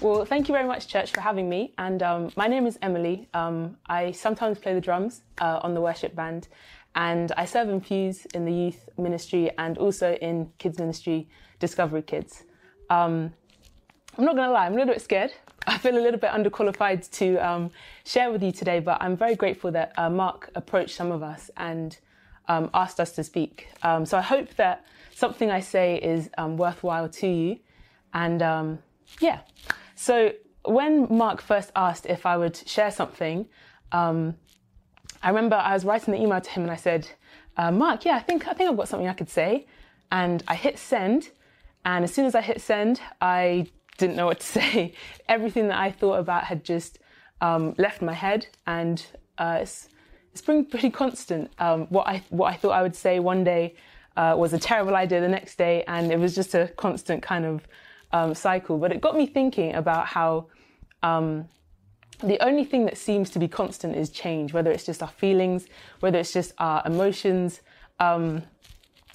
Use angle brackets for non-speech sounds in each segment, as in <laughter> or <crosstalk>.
Well, thank you very much, church, for having me. And um, my name is Emily. Um, I sometimes play the drums uh, on the worship band, and I serve in Fuse in the youth ministry and also in kids ministry, Discovery Kids. Um, I'm not going to lie, I'm a little bit scared. <laughs> I feel a little bit underqualified to um, share with you today, but I'm very grateful that uh, Mark approached some of us and um, asked us to speak. Um, so I hope that something I say is worthwhile to you. And yeah. So when Mark first asked if I would share something, um, I remember I was writing the email to him and I said, uh, Mark, yeah, I think I think I've got something I could say. And I hit send, and as soon as I hit send, I didn't know what to <laughs> say. Everything that I thought about had just um, left my head, and uh, it's it's been pretty constant. Um, what I what I thought I would say one day uh, was a terrible idea the next day, and it was just a constant kind of um, cycle. But it got me thinking about how um, the only thing that seems to be constant is change, whether it's just our feelings, whether it's just our emotions, um,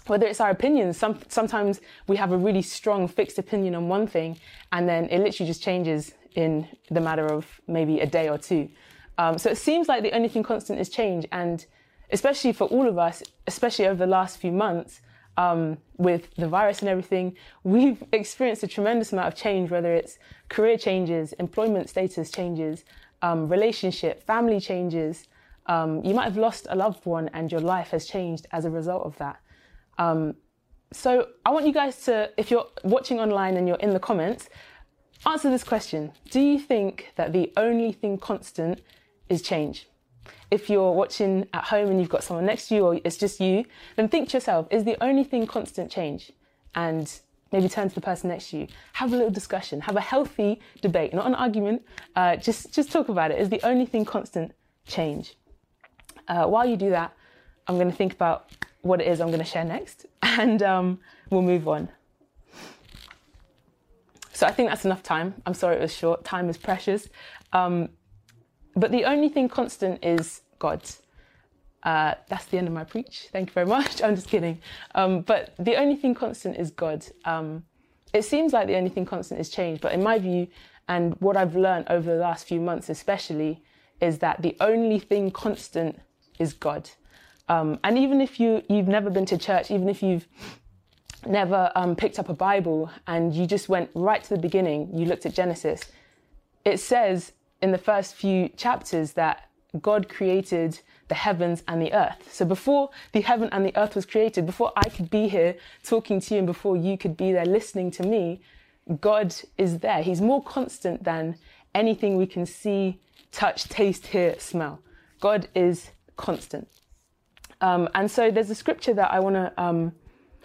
whether it's our opinions. Some, sometimes we have a really strong fixed opinion on one thing, and then it literally just changes in the matter of maybe a day or two. Um, so it seems like the only thing constant is change, and especially for all of us, especially over the last few months, um, with the virus and everything, we've <laughs> experienced a tremendous amount of change, whether it's career changes, employment status changes, um, relationship, family changes. Um, you might have lost a loved one and your life has changed as a result of that. Um, so I want you guys to, if you're watching online and you're in the comments, answer this question. Do you think that the only thing constant is change? If you're watching at home and you've got someone next to you or it's just you, then think to yourself, is the only thing constant change? And maybe turn to the person next to you. Have a little discussion. Have a healthy debate, not an argument. Uh, just, just talk about it. Is the only thing constant change? Uh, while you do that, I'm going to think about what it is I'm going to share next <laughs> and um, we'll move on. So I think that's enough time. I'm sorry it was short. Time is precious. Um, but the only thing constant is God. Uh, that's the end of my preach. Thank you very much. <laughs> I'm just kidding. Um, but the only thing constant is God. Um, it seems like the only thing constant is change, but in my view, and what I've learned over the last few months especially, is that the only thing constant is God. Um, and even if you you've never been to church, even if you've never um, picked up a Bible and you just went right to the beginning, you looked at Genesis, it says in the first few chapters that God created the heavens and the earth. So before the heaven and the earth was created, before I could be here talking to you and before you could be there listening to me, God is there. He's more constant than anything we can see, touch, taste, hear, smell. God is constant. Um, and so there's a scripture that I want to um,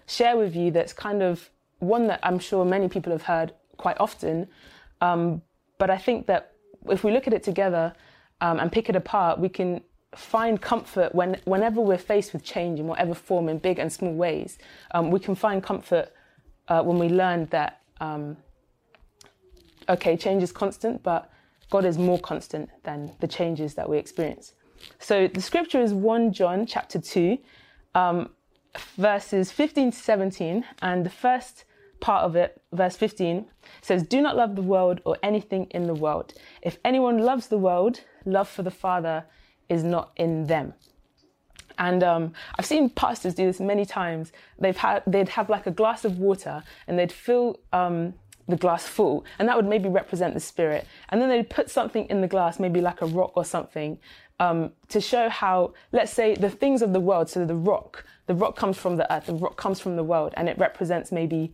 share with you that's kind of one that I'm sure many people have heard quite often. Um, but I think that if we look at it together um, and pick it apart, we can find comfort when, whenever we're faced with change in whatever form, in big and small ways. Um, we can find comfort uh, when we learn that, um, okay, change is constant, but God is more constant than the changes that we experience. So the scripture is 1 John chapter 2, um, verses 15 to 17, and the first part of it, verse 15, says, Do not love the world or anything in the world. If anyone loves the world, love for the Father is not in them. And um, I've seen pastors do this many times. They've had, they'd have like a glass of water and they'd fill um, the glass full, and that would maybe represent the spirit. And then they'd put something in the glass, maybe like a rock or something, um, to show how, let's say, the things of the world, so the rock, the rock comes from the earth, the rock comes from the world, and it represents maybe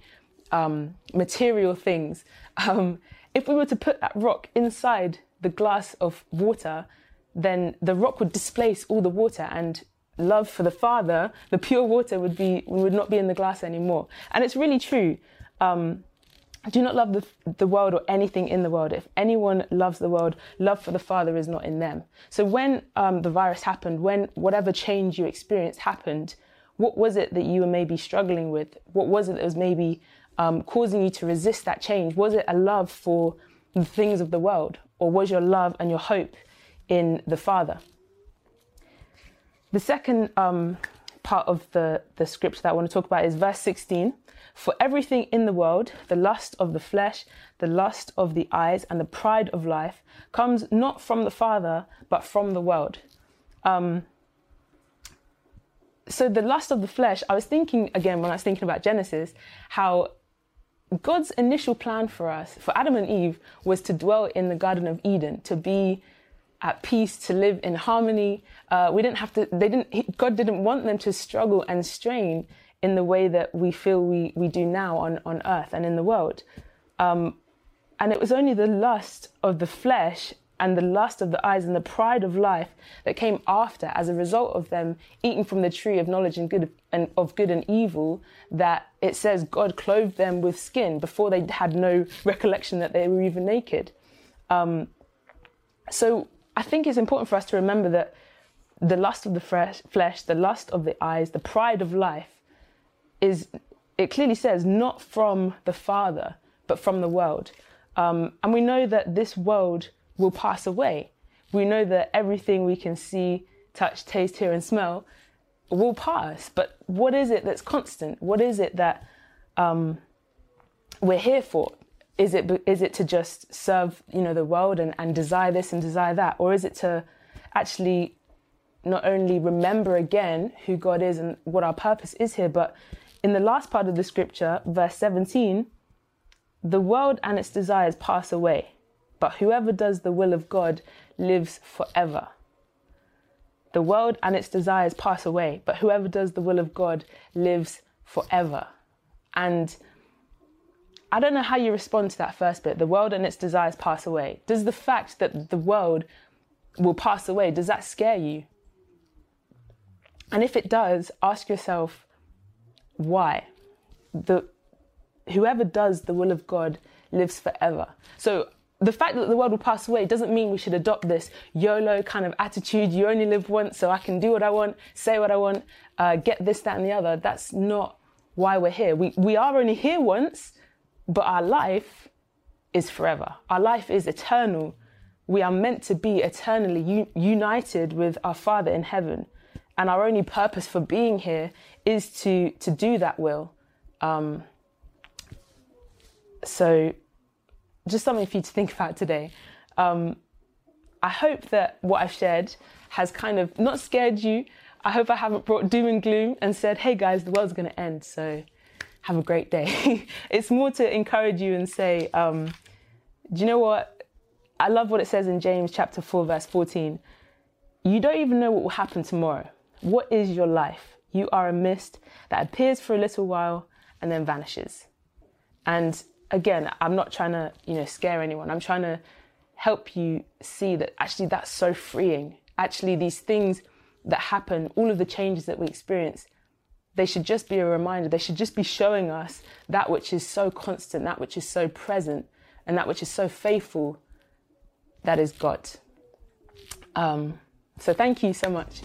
um, material things. Um, if we were to put that rock inside the glass of water, then the rock would displace all the water and love for the Father, the pure water would be would not be in the glass anymore. And it's really true. Um, do not love the, the world or anything in the world. If anyone loves the world, love for the Father is not in them. So when um, the virus happened, when whatever change you experienced happened, what was it that you were maybe struggling with? What was it that was maybe um, causing you to resist that change? Was it a love for the things of the world, or was your love and your hope in the Father? The second um, part of the, the scripture that I want to talk about is verse 16. For everything in the world, the lust of the flesh, the lust of the eyes, and the pride of life comes not from the Father, but from the world. Um, so the lust of the flesh, I was thinking again when I was thinking about Genesis, how God's initial plan for us, for Adam and Eve, was to dwell in the Garden of Eden, to be at peace, to live in harmony. Uh, we didn't have to. They didn't. God didn't want them to struggle and strain in the way that we feel we we do now on on earth and in the world. Um, and it was only the lust of the flesh and the lust of the eyes and the pride of life that came after as a result of them eating from the tree of knowledge and good and of good and evil that it says God clothed them with skin before they had no recollection that they were even naked. Um, so I think it's important for us to remember that the lust of the fresh, flesh, the lust of the eyes, the pride of life is, it clearly says, not from the Father, but from the world. Um, and we know that this world will pass away. We know that everything we can see, touch, taste, hear, and smell will pass. But what is it that's constant? What is it that um, we're here for? Is it is it to just serve you know the world and, and desire this and desire that, or is it to actually not only remember again who God is and what our purpose is here, but in the last part of the scripture, verse 17, the world and its desires pass away, but whoever does the will of God lives forever. The world and its desires pass away, but whoever does the will of God lives forever. And I don't know how you respond to that first bit. The world and its desires pass away. Does the fact that the world will pass away, does that scare you? And if it does, ask yourself why. The whoever does the will of God lives forever. So the fact that the world will pass away doesn't mean we should adopt this YOLO kind of attitude. You only live once, so I can do what I want, say what I want, uh, get this, that, and the other. That's not why we're here. We, we are only here once, but our life is forever. Our life is eternal. We are meant to be eternally united with our Father in heaven. And our only purpose for being here is to, to do that will. Um, so, just something for you to think about today. Um, I hope that what I've shared has kind of not scared you. I hope I haven't brought doom and gloom and said, hey guys, the world's going to end. So, have a great day. <laughs> it's more to encourage you and say, um, do you know what? I love what it says in James chapter 4, verse 14. You don't even know what will happen tomorrow. What is your life? You are a mist that appears for a little while and then vanishes. And again, I'm not trying to, you know, scare anyone. I'm trying to help you see that actually that's so freeing. Actually, these things that happen, all of the changes that we experience, they should just be a reminder. They should just be showing us that which is so constant, that which is so present, and that which is so faithful. That is God. Um, so thank you so much.